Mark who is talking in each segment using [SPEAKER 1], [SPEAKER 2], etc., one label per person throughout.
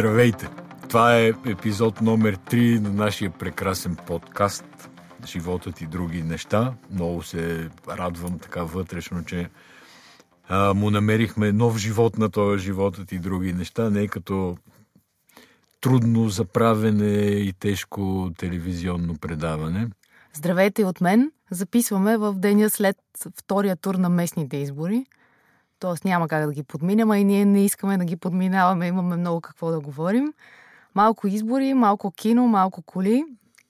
[SPEAKER 1] Здравейте! Това е епизод номер 3 на нашия прекрасен подкаст Животът и други неща. Много се радвам така вътрешно, че а, му намерихме нов живот на този животът и други неща, не като трудно заправене и тежко телевизионно предаване.
[SPEAKER 2] Здравейте от мен! Записваме в деня след втория тур на местните избори – Тоест няма как да ги подминем, а и ние не искаме да ги подминаваме, имаме много какво да говорим. Малко избори, малко кино, малко коли.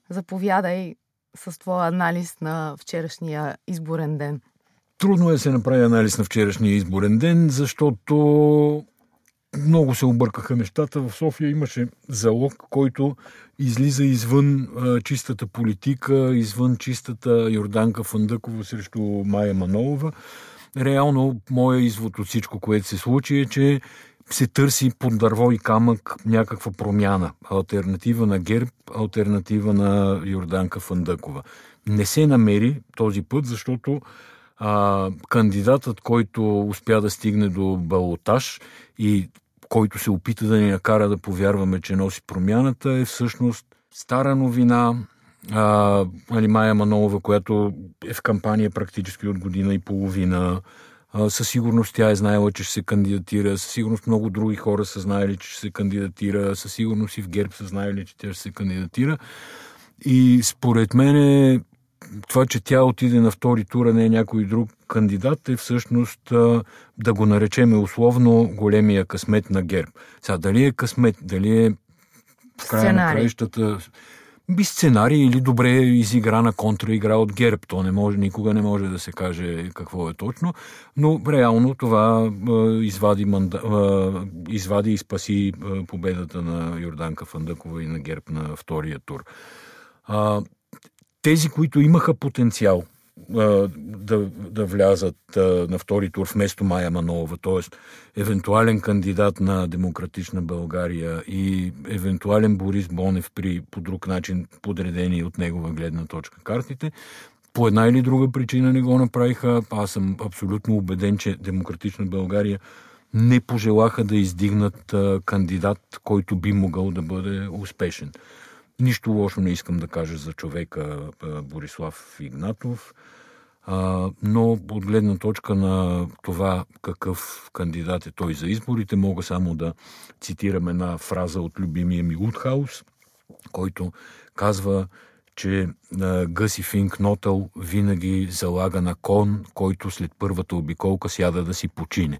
[SPEAKER 2] Заповядай с твоя анализ на вчерашния изборен ден.
[SPEAKER 1] Трудно е да се направи анализ на вчерашния изборен ден, защото много се объркаха нещата. В София имаше залог, който излиза извън а, чистата политика, извън чистата Йорданка Фандъкова срещу Майя Манолова реално моя извод от всичко, което се случи е, че се търси под дърво и камък някаква промяна. Альтернатива на ГЕРБ, альтернатива на Йорданка Фандъкова. Не се намери този път, защото а, кандидатът, който успя да стигне до балотаж и който се опита да ни накара да повярваме, че носи промяната, е всъщност стара новина, а, нали, Майя Манолова, която е в кампания практически от година и половина. А, със сигурност тя е знаела, че ще се кандидатира. Със сигурност много други хора са знаели, че ще се кандидатира. Със сигурност и в ГЕРБ са знаели, че тя ще се кандидатира. И според мен това, че тя отиде на втори тур, а не е някой друг кандидат, е всъщност да го наречеме условно големия късмет на ГЕРБ. Сега, дали е късмет, дали е в края на краищата би сценарий или добре изиграна контраигра от ГЕРБ. То не може, никога не може да се каже какво е точно, но реално това е, извади, манда, е, извади и спаси е, победата на Йорданка Фандъкова и на ГЕРБ на втория тур. А, тези, които имаха потенциал да, да влязат на втори тур вместо Майя Манова, т.е. евентуален кандидат на Демократична България и евентуален Борис Бонев при по друг начин подредени от негова гледна точка картите, по една или друга причина не го направиха. Аз съм абсолютно убеден, че Демократична България не пожелаха да издигнат кандидат, който би могъл да бъде успешен. Нищо лошо не искам да кажа за човека Борислав Игнатов, но от гледна точка на това какъв кандидат е той за изборите, мога само да цитирам една фраза от любимия ми Утхаус, който казва, че Гъси Финк Нотъл винаги залага на кон, който след първата обиколка сяда да си почине.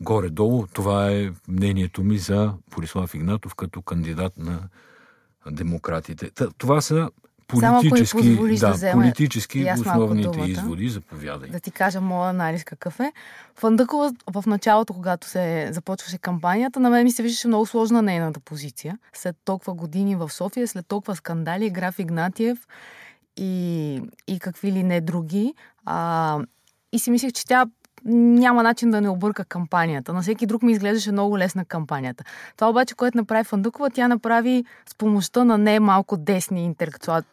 [SPEAKER 1] Горе-долу това е мнението ми за Борислав Игнатов като кандидат на демократите. Това са политически, да, да политически основните изводи. Заповядай.
[SPEAKER 2] Да ти кажа моя анализ какъв е. Фандъкова в началото, когато се започваше кампанията, на мен ми се виждаше много сложна нейната позиция. След толкова години в София, след толкова скандали, Граф Игнатиев и, и какви ли не други. А, и си мислех, че тя няма начин да не обърка кампанията. На всеки друг ми изглеждаше много лесна кампанията. Това обаче, което направи Фандукова, тя направи с помощта на не малко десни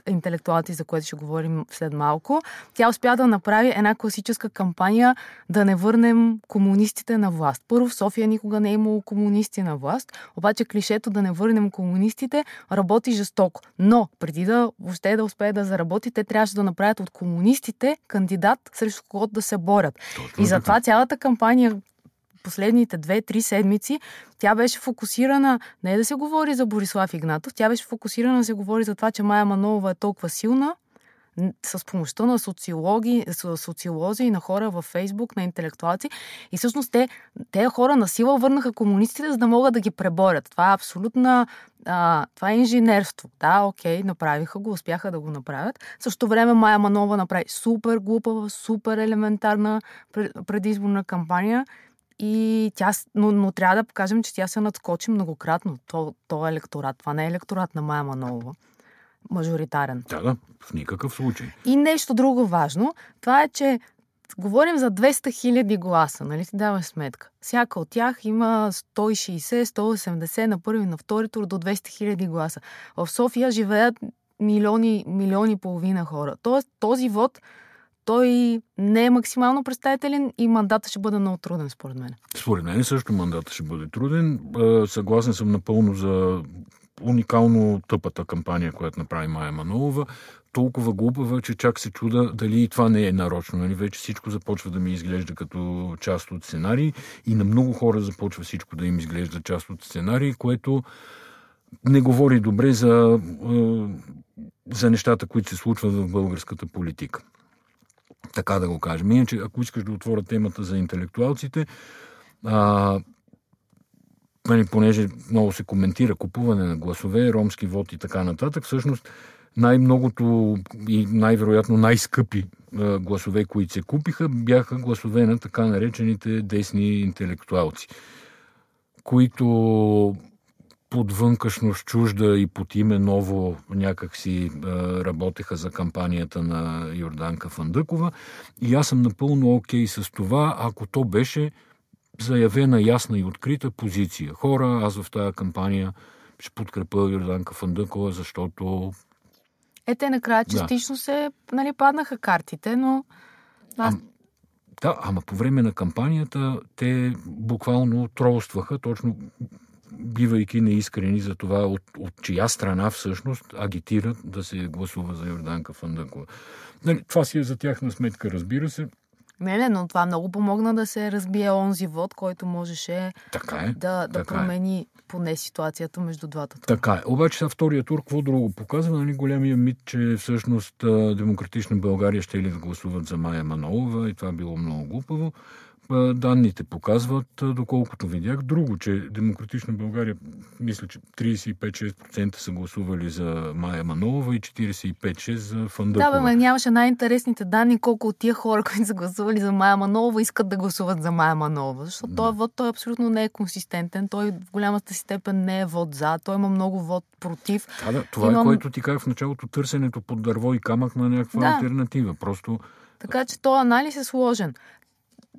[SPEAKER 2] интелектуалти, за което ще говорим след малко. Тя успя да направи една класическа кампания да не върнем комунистите на власт. Първо в София никога не е имало комунисти на власт, обаче клишето да не върнем комунистите работи жестоко. Но преди да въобще да успее да заработи, те трябваше да направят от комунистите кандидат, срещу когото да се борят. Точно и затова цялата кампания последните две-три седмици, тя беше фокусирана не да се говори за Борислав Игнатов, тя беше фокусирана да се говори за това, че Майя Манолова е толкова силна, с помощта на социологи, социолози и на хора във Фейсбук, на интелектуалци. И всъщност те, те хора на сила върнаха комунистите, за да могат да ги преборят. Това е абсолютна а, това е инженерство. Да, окей, направиха го, успяха да го направят. В същото време Майя Манова направи супер глупава, супер елементарна предизборна кампания и тя, но, но трябва да покажем, че тя се надскочи многократно. То, то е електорат. Това не е електорат на Майя Манова мажоритарен.
[SPEAKER 1] Да, да, в никакъв случай.
[SPEAKER 2] И нещо друго важно, това е, че говорим за 200 хиляди гласа, нали си даваш сметка? Всяка от тях има 160, 180 на първи, на втори тур до 200 хиляди гласа. В София живеят милиони, милиони и половина хора. Тоест този вод той не е максимално представителен и мандата ще бъде много труден, според мен.
[SPEAKER 1] Според мен също мандата ще бъде труден. Съгласен съм напълно за уникално тъпата кампания, която направи Майя Манолова. Толкова глупава, че чак се чуда дали и това не е нарочно. Нали? Вече всичко започва да ми изглежда като част от сценарий и на много хора започва всичко да им изглежда част от сценарий, което не говори добре за, за нещата, които се случват в българската политика. Така да го кажем. Иначе, ако искаш да отворя темата за интелектуалците, а, нали, понеже много се коментира купуване на гласове, ромски вод и така нататък, всъщност най-многото и най-вероятно най-скъпи гласове, които се купиха, бяха гласове на така наречените десни интелектуалци, които под вънкашност чужда и под име ново някак си работеха за кампанията на Йорданка Фандъкова. И аз съм напълно окей okay с това, ако то беше заявена ясна и открита позиция. Хора, аз в тази кампания ще подкрепя Йорданка Фандъкова, защото...
[SPEAKER 2] Е, те накрая частично да. се нали, паднаха картите, но... Аз...
[SPEAKER 1] А, да, ама по време на кампанията те буквално тролстваха, точно бивайки неискрени за това от, от чия страна всъщност агитират да се гласува за Йорданка Фандъкова. Нали, това си е за тяхна сметка, разбира се.
[SPEAKER 2] Не, не, но това много помогна да се разбие онзи вод, който можеше
[SPEAKER 1] така е,
[SPEAKER 2] да, да
[SPEAKER 1] така
[SPEAKER 2] е. промени е. поне ситуацията между двата.
[SPEAKER 1] Така е. Обаче са втория тур, какво друго показва? Нали, големия мит, че всъщност Демократична България ще ли да гласуват за Майя Манолова и това било много глупаво данните показват, доколкото видях, друго, че Демократична България, мисля, че 35-6% са гласували за Майя Манолова и 45-6% за Фандъкова.
[SPEAKER 2] Да, бе, нямаше най-интересните данни, колко от тия хора, които са гласували за Майя Манолова, искат да гласуват за Майя Манолова. Защото да. този вод той абсолютно не е консистентен, той в голямата си степен не е вод за, той има много вод против.
[SPEAKER 1] Да, да, това Имам... е което ти казах в началото, търсенето под дърво и камък на някаква да. альтернатива. Просто
[SPEAKER 2] така че този анализ е сложен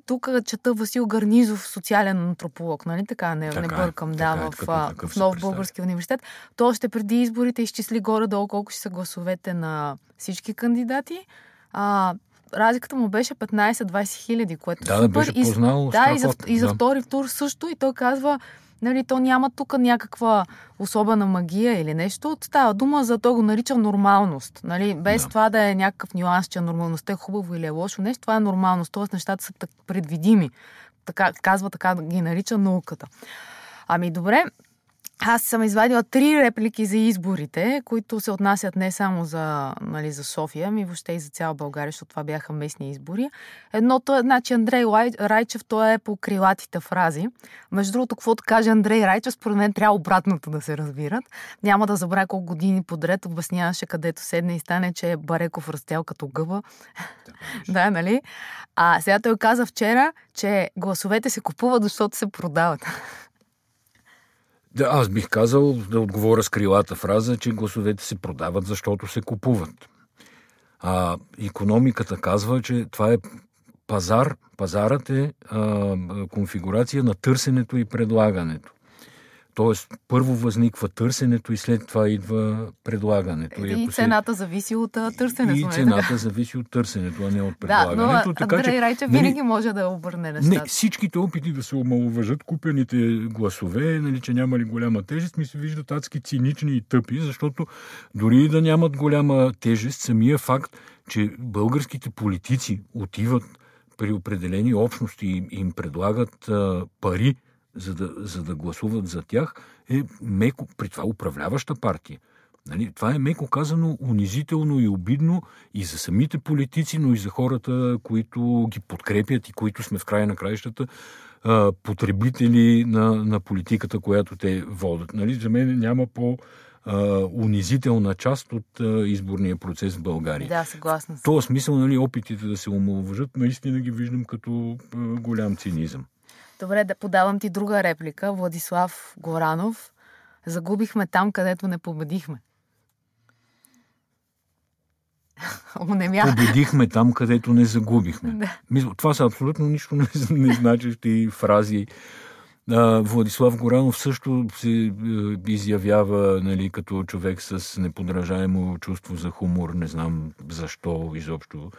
[SPEAKER 2] тук чета Васил Гарнизов, социален антрополог, нали така, не, така, не е, бъркам, да, е, в, в Нов Български университет. То още преди изборите изчисли горе-долу колко ще са гласовете на всички кандидати. А, разликата му беше 15-20 хиляди, което
[SPEAKER 1] да, супер. Да, беше познал
[SPEAKER 2] и, да, и за, и за втори тур също. И той казва, Нали, то няма тук някаква особена магия или нещо. Става дума за то го нарича нормалност. Нали, без да. това да е някакъв нюанс, че нормалността е хубаво или е лошо нещо, това е нормалност. Тоест нещата са предвидими. Така, казва така ги нарича науката. Ами добре, аз съм извадила три реплики за изборите, които се отнасят не само за, нали, за София, ми въобще и за цяла България, защото това бяха местни избори. Едното е, значи Андрей Райчев, той е по крилатите фрази. Между другото, каквото каже Андрей Райчев, според мен трябва обратното да се разбират. Няма да забравя колко години подред обясняваше където седне и стане, че е Бареков растял като гъба. да, нали? А сега той каза вчера, че гласовете се купуват, защото се продават.
[SPEAKER 1] Да, аз бих казал да отговоря с крилата фраза, че гласовете се продават, защото се купуват. А економиката казва, че това е пазар. Пазарът е а, конфигурация на търсенето и предлагането. Тоест, първо възниква търсенето и след това идва предлагането.
[SPEAKER 2] И, и цената се... зависи от търсенето.
[SPEAKER 1] И
[SPEAKER 2] нали
[SPEAKER 1] цената така? зависи от търсенето, а не от предлагането.
[SPEAKER 2] Да, но така, че, нали, винаги може да обърне нещата.
[SPEAKER 1] Не, всичките опити да се омалуважат купените гласове, нали, че няма ли голяма тежест, ми се виждат адски цинични и тъпи, защото дори да нямат голяма тежест, самия факт, че българските политици отиват при определени общности и им предлагат а, пари, за да, за да гласуват за тях, е меко, при това управляваща партия. Нали? Това е меко казано унизително и обидно и за самите политици, но и за хората, които ги подкрепят и които сме в края на краищата потребители на, на политиката, която те водят. Нали? За мен няма по унизителна част от изборния процес в България.
[SPEAKER 2] Да, съгласна
[SPEAKER 1] съм. В този смисъл, нали, опитите да се омалважат, наистина ги виждам като голям цинизъм.
[SPEAKER 2] Добре, да подавам ти друга реплика. Владислав Горанов. Загубихме там, където не победихме.
[SPEAKER 1] Онемя. Победихме там, където не загубихме. Да. Мисля, това са абсолютно нищо не, не значещи фрази. А, Владислав Горанов също се е, изявява нали, като човек с неподражаемо чувство за хумор. Не знам защо изобщо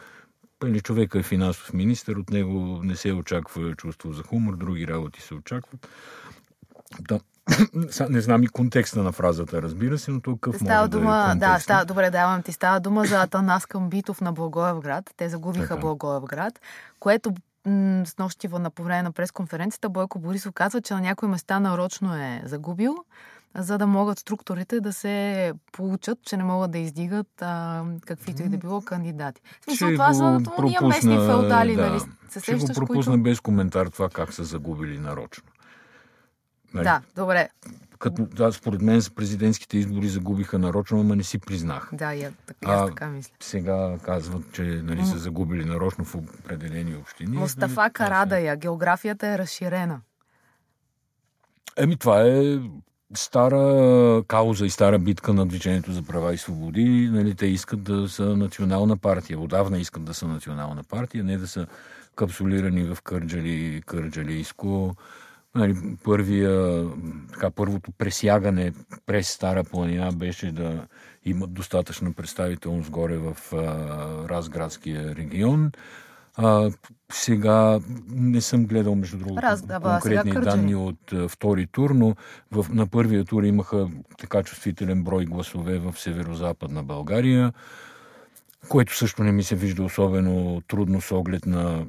[SPEAKER 1] Пели човека е финансов министр, от него не се очаква чувство за хумор, други работи се очакват. Да. Не знам и контекста на фразата, разбира се, но то какъв
[SPEAKER 2] става
[SPEAKER 1] може
[SPEAKER 2] дума,
[SPEAKER 1] да е
[SPEAKER 2] да, става, добре, давам ти. Става дума за Атанас Камбитов на Благоевград. Те загубиха
[SPEAKER 1] Така.
[SPEAKER 2] Благоевград, което с нощи на по време на пресконференцията Бойко Борисов казва, че на някои места нарочно е загубил, за да могат структурите да се получат, че не могат да издигат а, каквито и да било кандидати. В смисъл, това са на ние местни феодали,
[SPEAKER 1] да.
[SPEAKER 2] нали? Се
[SPEAKER 1] Ще го пропусна
[SPEAKER 2] които...
[SPEAKER 1] без коментар това как са загубили нарочно. Нали?
[SPEAKER 2] Да, добре.
[SPEAKER 1] Като, да, според мен президентските избори загубиха нарочно, ама не си признах.
[SPEAKER 2] Да, я, така, аз така мисля.
[SPEAKER 1] Сега казват, че нали, са загубили нарочно в определени общини.
[SPEAKER 2] Мустафа
[SPEAKER 1] Нали,
[SPEAKER 2] Карадая, географията е разширена.
[SPEAKER 1] Еми, това е стара кауза и стара битка на Движението за права и свободи. Нали, те искат да са национална партия. Отдавна искат да са национална партия, не да са капсулирани в Кърджали, Кърджалийско. Нали, първия, така, първото пресягане през Стара планина беше да имат достатъчна представителност горе в а, Разградския регион. А, сега не съм гледал, между другото,
[SPEAKER 2] Раз- да, ба, сега
[SPEAKER 1] конкретни данни от а, втори тур, но в, на първия тур имаха така чувствителен брой гласове в северо-западна България, което също не ми се вижда особено трудно с оглед на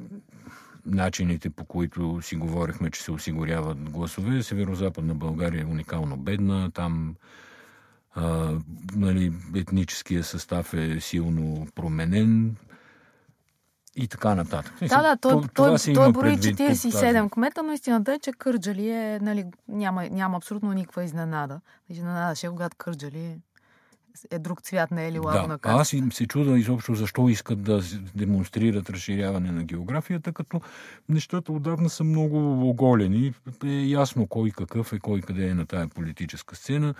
[SPEAKER 1] начините, по които си говорихме, че се осигуряват гласове. Северо-западна България е уникално бедна. Там а, нали, етническия състав е силно променен и така нататък.
[SPEAKER 2] Да, да, той, той, той
[SPEAKER 1] има
[SPEAKER 2] брои
[SPEAKER 1] предвид под
[SPEAKER 2] 47
[SPEAKER 1] тази-
[SPEAKER 2] кмета, но истината е, че Кърджали е, нали, няма, няма абсолютно никаква изненада. Изненадаше, когато Кърджали е друг цвят, не е лилаво
[SPEAKER 1] Да,
[SPEAKER 2] на
[SPEAKER 1] а
[SPEAKER 2] карта.
[SPEAKER 1] аз им се чуда изобщо защо искат да демонстрират разширяване на географията, като нещата отдавна са много оголени. Е ясно кой какъв е, кой къде е на тая политическа сцена.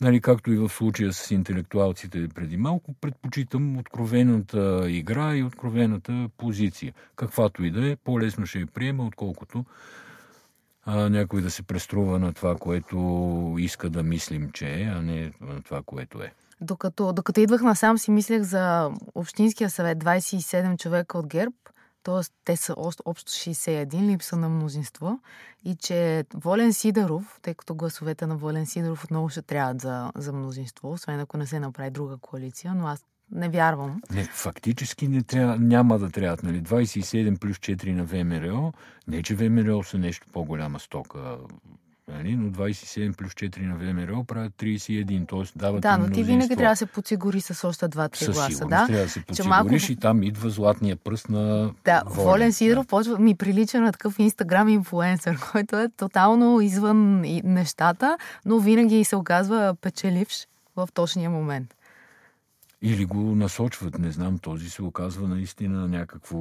[SPEAKER 1] Нали, както и в случая с интелектуалците преди малко, предпочитам откровената игра и откровената позиция. Каквато и да е, по-лесно ще я приема, отколкото а, някой да се преструва на това, което иска да мислим, че е, а не на това, което е.
[SPEAKER 2] Докато, докато идвах насам си мислех за Общинския съвет, 27 човека от ГЕРБ, т.е. те са общо 61, липса на мнозинство, и че Волен Сидеров, тъй като гласовете на Волен Сидеров отново ще трябват за, за мнозинство, освен ако не се направи друга коалиция, но аз не вярвам.
[SPEAKER 1] Не, фактически не трябва, няма да трябват. Нали? 27 плюс 4 на ВМРО. Не, че ВМРО са нещо по-голяма стока. Нали? Но 27 плюс 4 на ВМРО правят 31. Т.е. дават
[SPEAKER 2] Да, но ти
[SPEAKER 1] мнозинство.
[SPEAKER 2] винаги трябва да се подсигури с още 2-3
[SPEAKER 1] Със
[SPEAKER 2] гласа. Да?
[SPEAKER 1] трябва да се
[SPEAKER 2] Че
[SPEAKER 1] подсигуриш
[SPEAKER 2] малко-
[SPEAKER 1] и там идва златния пръст на
[SPEAKER 2] Да,
[SPEAKER 1] Волен.
[SPEAKER 2] Волен Сидоров почва, ми прилича на такъв инстаграм инфлуенсър, който е тотално извън нещата, но винаги се оказва печеливш в точния момент.
[SPEAKER 1] Или го насочват, не знам, този се оказва наистина някакво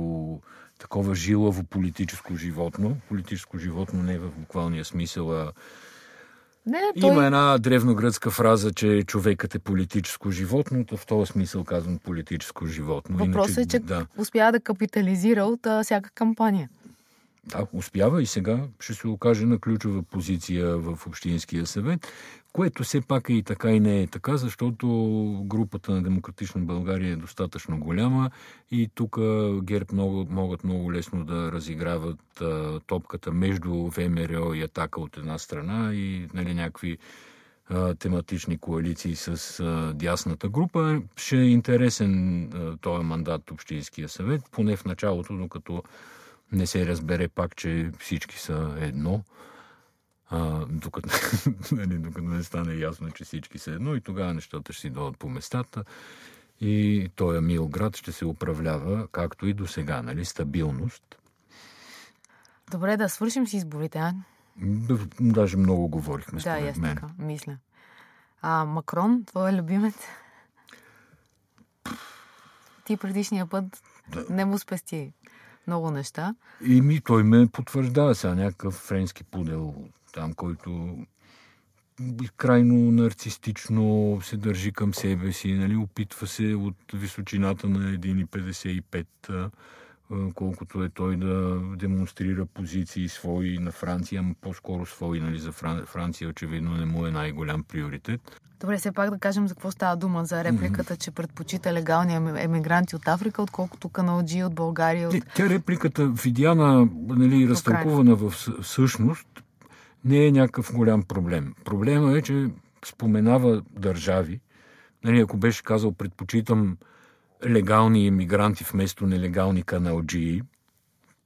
[SPEAKER 1] такова жилаво политическо животно. Политическо животно не в буквалния смисъл, а
[SPEAKER 2] Не, той...
[SPEAKER 1] Има една древногръцка фраза, че човекът е политическо животно, в този смисъл казвам политическо животно.
[SPEAKER 2] Въпросът е, че
[SPEAKER 1] да,
[SPEAKER 2] успява да капитализира от а, всяка кампания.
[SPEAKER 1] да, успява и сега ще се окаже на ключова позиция в Общинския съвет, което все пак е и така и не е така, защото групата на Демократична България е достатъчно голяма и тук ГЕРБ много, могат много лесно да разиграват а, топката между ВМРО и Атака от една страна и нали, някакви а, тематични коалиции с а, дясната група. Ще е интересен този мандат Общинския съвет, поне в началото, докато не се разбере пак, че всички са едно. А, докато, нали, докато не стане ясно, че всички са едно и тогава нещата ще си дойдат по местата и този мил град ще се управлява както и до сега, нали, стабилност.
[SPEAKER 2] Добре, да свършим с изборите, а?
[SPEAKER 1] Д- Даже много говорихме
[SPEAKER 2] Да,
[SPEAKER 1] според
[SPEAKER 2] аз
[SPEAKER 1] мен.
[SPEAKER 2] така, мисля. А Макрон, твой любимец? Ти предишния път
[SPEAKER 1] Да.
[SPEAKER 2] не му спести много неща.
[SPEAKER 1] И ми, той ме потвърждава сега някакъв френски пудел там, който крайно нарцистично се държи към себе си, нали, опитва се от височината на 1,55 а, колкото е той да демонстрира позиции свои на Франция, ама по-скоро свои, нали, за Франция очевидно не му е най-голям приоритет.
[SPEAKER 2] Добре, все пак да кажем за какво става дума за репликата, mm-hmm. че предпочита легални емигранти от Африка, отколкото каналджи от България. От...
[SPEAKER 1] Тя репликата, видяна, нали, разтълкувана в същност, не е някакъв голям проблем. Проблема е, че споменава държави. Нали, ако беше казал, предпочитам легални иммигранти вместо нелегални каналджии,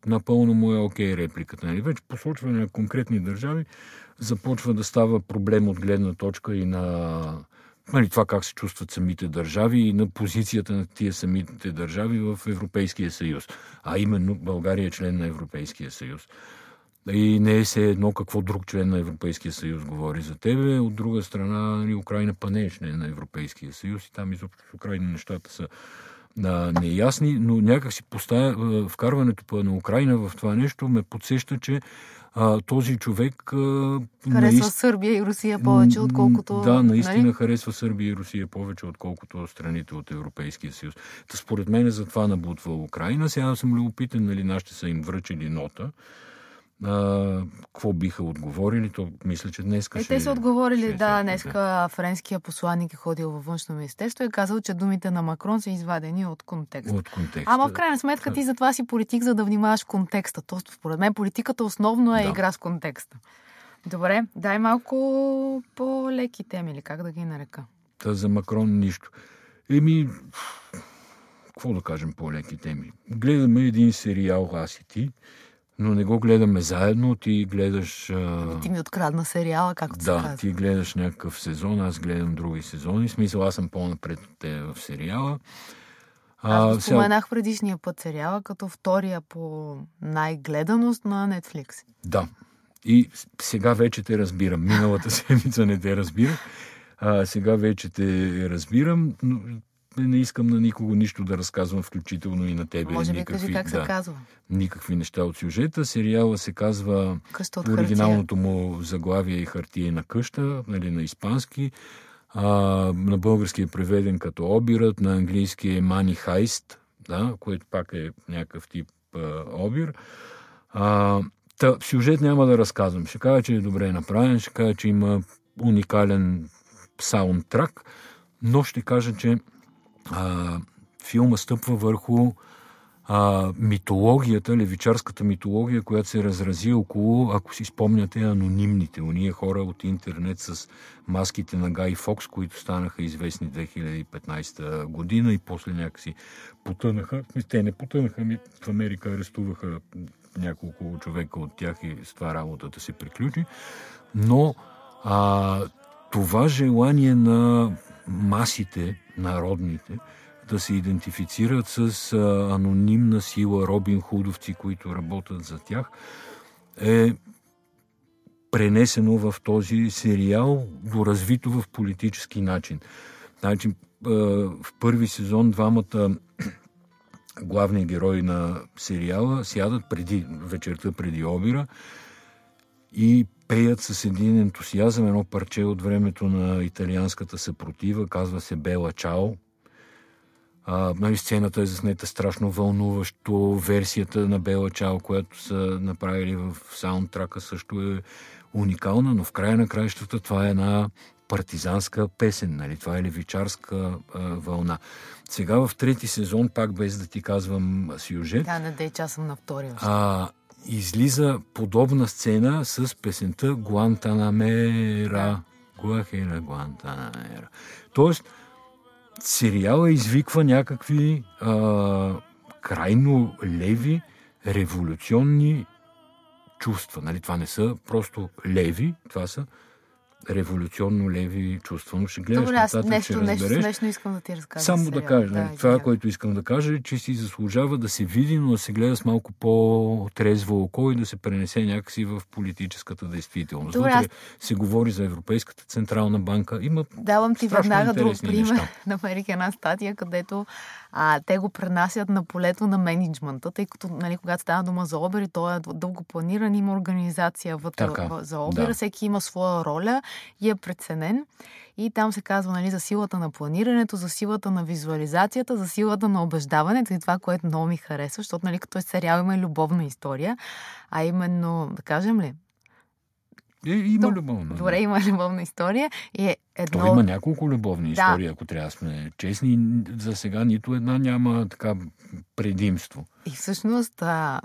[SPEAKER 1] напълно му е окей okay репликата. Нали? Вече посочване на конкретни държави започва да става проблем от гледна точка и на нали, това как се чувстват самите държави и на позицията на тия самите държави в Европейския съюз. А именно България е член на Европейския съюз. И не е се едно какво друг член на Европейския съюз говори за тебе. От друга страна, нали, Украина па не е член на Европейския съюз и там изобщо в Украина нещата са а, неясни, но някак си поставя, вкарването на Украина в това нещо ме подсеща, че а, този човек... А,
[SPEAKER 2] харесва наист... Сърбия и Русия повече, отколкото...
[SPEAKER 1] Да, наистина нали? харесва Сърбия и Русия повече, отколкото страните от Европейския съюз. Та според мен за това набутва Украина. Сега съм любопитен, нали, нашите са им връчили нота а, какво биха отговорили, то мисля, че днес
[SPEAKER 2] е, Те са отговорили, ще, да, днес френския посланник е ходил във външно министерство и е казал, че думите на Макрон са извадени от контекста.
[SPEAKER 1] От контекста.
[SPEAKER 2] Ама в крайна сметка ти затова си политик, за да внимаваш контекста. То, според мен, политиката основно е да. игра с контекста. Добре, дай малко по-леки теми, или как да ги нарека?
[SPEAKER 1] Та за Макрон нищо. Еми, какво да кажем по-леки теми? Гледаме един сериал Аз и ти, но не го гледаме заедно. Ти гледаш... А...
[SPEAKER 2] Ти ми открадна сериала, както
[SPEAKER 1] да,
[SPEAKER 2] се казва.
[SPEAKER 1] ти гледаш някакъв сезон, аз гледам други сезони. В смисъл, аз съм по-напред те в сериала.
[SPEAKER 2] А, аз споменах сега... предишния път сериала, като втория по най-гледаност на Netflix.
[SPEAKER 1] Да. И сега вече те разбирам. Миналата седмица не те разбирах. А, сега вече те разбирам. Но не искам на никого нищо да разказвам, включително и на тебе.
[SPEAKER 2] Може би никакви, кажи как да, се казва.
[SPEAKER 1] Никакви неща от сюжета. Сериала се казва по оригиналното му заглавие и хартия на къща, нали, на испански. А, на български е преведен като обирът, на английски е Money Heist, да, което пак е някакъв тип а, обир. А, та, сюжет няма да разказвам. Ще кажа, че е добре направен, ще кажа, че има уникален саундтрак, но ще кажа, че а, филма стъпва върху а, митологията, левичарската митология, която се разрази около, ако си спомняте, анонимните, уния хора от интернет с маските на Гай Фокс, които станаха известни 2015 година и после някакси потънаха. Те не потънаха, ми в Америка арестуваха няколко човека от тях и с това работата се приключи. Но а, това желание на масите, народните, да се идентифицират с анонимна сила Робин Худовци, които работят за тях, е пренесено в този сериал, доразвито в политически начин. Значи, в първи сезон двамата главни герои на сериала сядат преди вечерта преди обира и пеят с един ентусиазъм едно парче от времето на италианската съпротива, казва се Бела Чао. А, нали, сцената е заснета страшно вълнуващо. Версията на Бела Чао, която са направили в саундтрака, също е уникална, но в края на краищата това е една партизанска песен, нали? това е левичарска а, вълна. Сега в трети сезон, пак без да ти казвам сюжет.
[SPEAKER 2] Да, не дей, че аз съм на втория.
[SPEAKER 1] А, излиза подобна сцена с песента Гуантанамера. Гуахера Гуантанамера. Тоест, сериала извиква някакви а, крайно леви, революционни чувства. Нали? Това не са просто леви, това са революционно леви чувства. Но ще гледаш Добре, аз нещо, ще
[SPEAKER 2] нещо смешно искам да ти разкажа.
[SPEAKER 1] Само да кажа. Да, това, да. което искам да кажа е, че си заслужава да се види, но да се гледа с малко по-трезво око и да се пренесе някакси в политическата действителност. Добре, аз... се говори за Европейската централна банка. Има
[SPEAKER 2] Давам ти веднага друг пример. Намерих една статия, където а, те го пренасят на полето на менеджмента, тъй като, нали, когато става дума за обери, то е дълго планиран, има организация вътре така, за обера, да. всеки има своя роля и е преценен. И там се казва нали, за силата на планирането, за силата на визуализацията, за силата на убеждаването и това, което много ми харесва, защото нали, като е сериал има и любовна история, а именно, да кажем ли,
[SPEAKER 1] е, има То, любовна.
[SPEAKER 2] Добре, има любовна история. И е едно...
[SPEAKER 1] То има няколко любовни да. истории, ако трябва да сме честни. За сега нито една няма така предимство.
[SPEAKER 2] И всъщност а,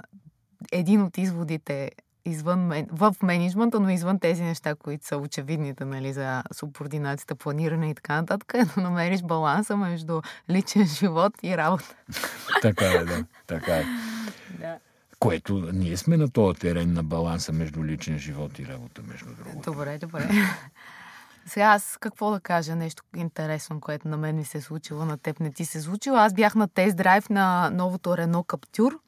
[SPEAKER 2] един от изводите извън, в менеджмента, но извън тези неща, които са очевидните нали, за субординацията, планиране и така нататък, е да намериш баланса между личен живот и работа.
[SPEAKER 1] така е, да. Така е.
[SPEAKER 2] Да.
[SPEAKER 1] Което ние сме на този терен на баланса между личен живот и работа, между другото.
[SPEAKER 2] Добре, добре. Сега аз какво да кажа, нещо интересно, което на мен ми се е случило, на теб не ти се е случило. Аз бях на тест драйв на новото Рено Каптюр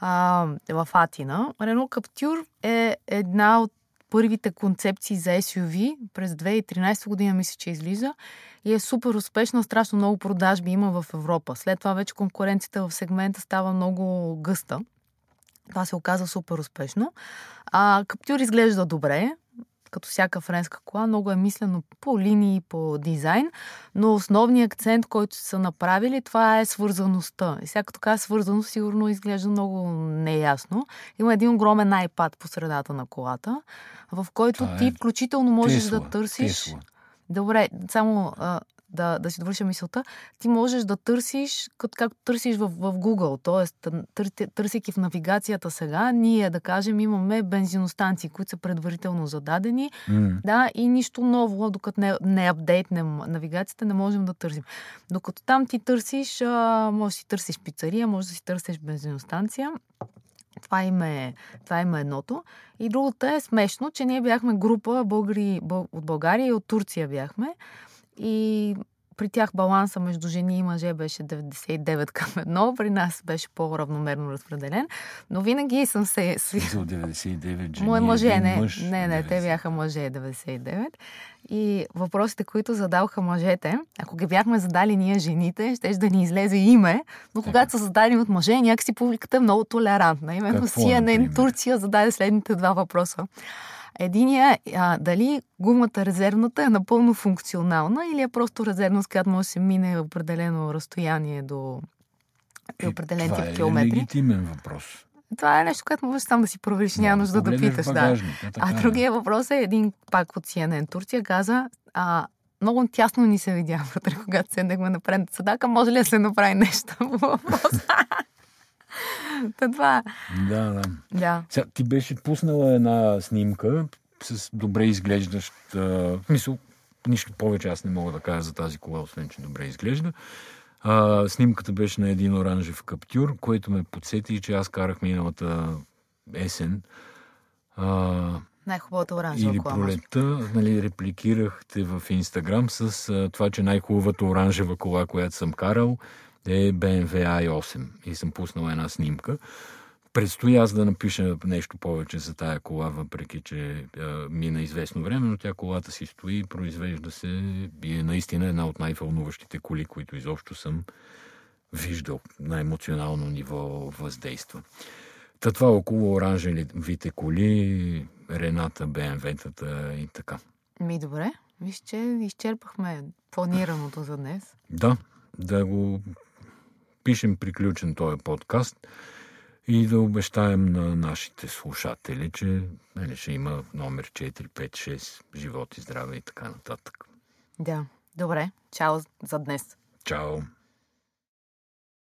[SPEAKER 2] а, в Атина. Рено Каптюр е една от първите концепции за SUV. През 2013 година мисля, че излиза и е супер успешна. Страшно много продажби има в Европа. След това вече конкуренцията в сегмента става много гъста. Това се оказа супер успешно. А, Каптюр изглежда добре, като всяка френска кола. Много е мислено по линии, по дизайн, но основният акцент, който са направили, това е свързаността. И сега като казва свързаност, сигурно изглежда много неясно. Има един огромен iPad по средата на колата, в който това ти е включително можеш Тесла, да търсиш... Тесла. Добре, само а, да, да си довърша мисълта, ти можеш да търсиш, както търсиш в, в Google, т.е. търсейки в навигацията сега, ние, да кажем, имаме бензиностанции, които са предварително зададени, mm. да, и нищо ново, докато не, не апдейтнем навигацията, не можем да търсим. Докато там ти търсиш, а, може да си търсиш пицария, може да си търсиш бензиностанция, това им, е, това им е едното. И другото е смешно, че ние бяхме група българи от България и от Турция бяхме. И при тях баланса между жени и мъже беше 99 към 1, при нас беше по-равномерно разпределен, но винаги съм се...
[SPEAKER 1] За 99 жени,
[SPEAKER 2] Мое мъже, не,
[SPEAKER 1] мъж,
[SPEAKER 2] не, не, те бяха мъже 99. И въпросите, които задаваха мъжете, ако ги бяхме задали ние жените, ще да ни излезе име, но когато са зададени от мъже, някакси публиката е много толерантна. Именно CNN Турция зададе следните два въпроса. Единия, а, дали гумата резервната е напълно функционална или е просто резервна, с която може да се мине определено разстояние до
[SPEAKER 1] е, определен тип километри? Това е легитимен въпрос.
[SPEAKER 2] Това е нещо, което можеш сам да си провериш, няма нужда да питаш. Да. А е. другия въпрос е един пак от CNN Турция каза, а, много тясно ни се видя вътре, когато седнахме на предната седака. Може ли да се направи нещо по въпроса? Та това.
[SPEAKER 1] Да, да.
[SPEAKER 2] да.
[SPEAKER 1] Сега, ти беше пуснала една снимка с добре изглеждащ... В смисъл, нищо повече аз не мога да кажа за тази кола, освен, че добре изглежда. А, снимката беше на един оранжев каптюр, който ме подсети, че аз карах миналата есен. А,
[SPEAKER 2] най-хубавата оранжева
[SPEAKER 1] Или пролетта, нали, репликирахте в Инстаграм с а, това, че най-хубавата оранжева кола, която съм карал, е BMW i8 и съм пуснал една снимка. Предстои аз да напиша нещо повече за тая кола, въпреки че а, мина известно време, но тя колата си стои, произвежда се и е наистина една от най-вълнуващите коли, които изобщо съм виждал на емоционално ниво въздейства. Та това около оранжевите коли, Рената, БМВ-тата и така.
[SPEAKER 2] Ми добре. Виж, че изчерпахме планираното за днес.
[SPEAKER 1] Да, да го пишем приключен този подкаст и да обещаем на нашите слушатели, че нали, ще има номер 4, 5, 6, живот и здраве и така нататък.
[SPEAKER 2] Да, добре. Чао за днес.
[SPEAKER 1] Чао.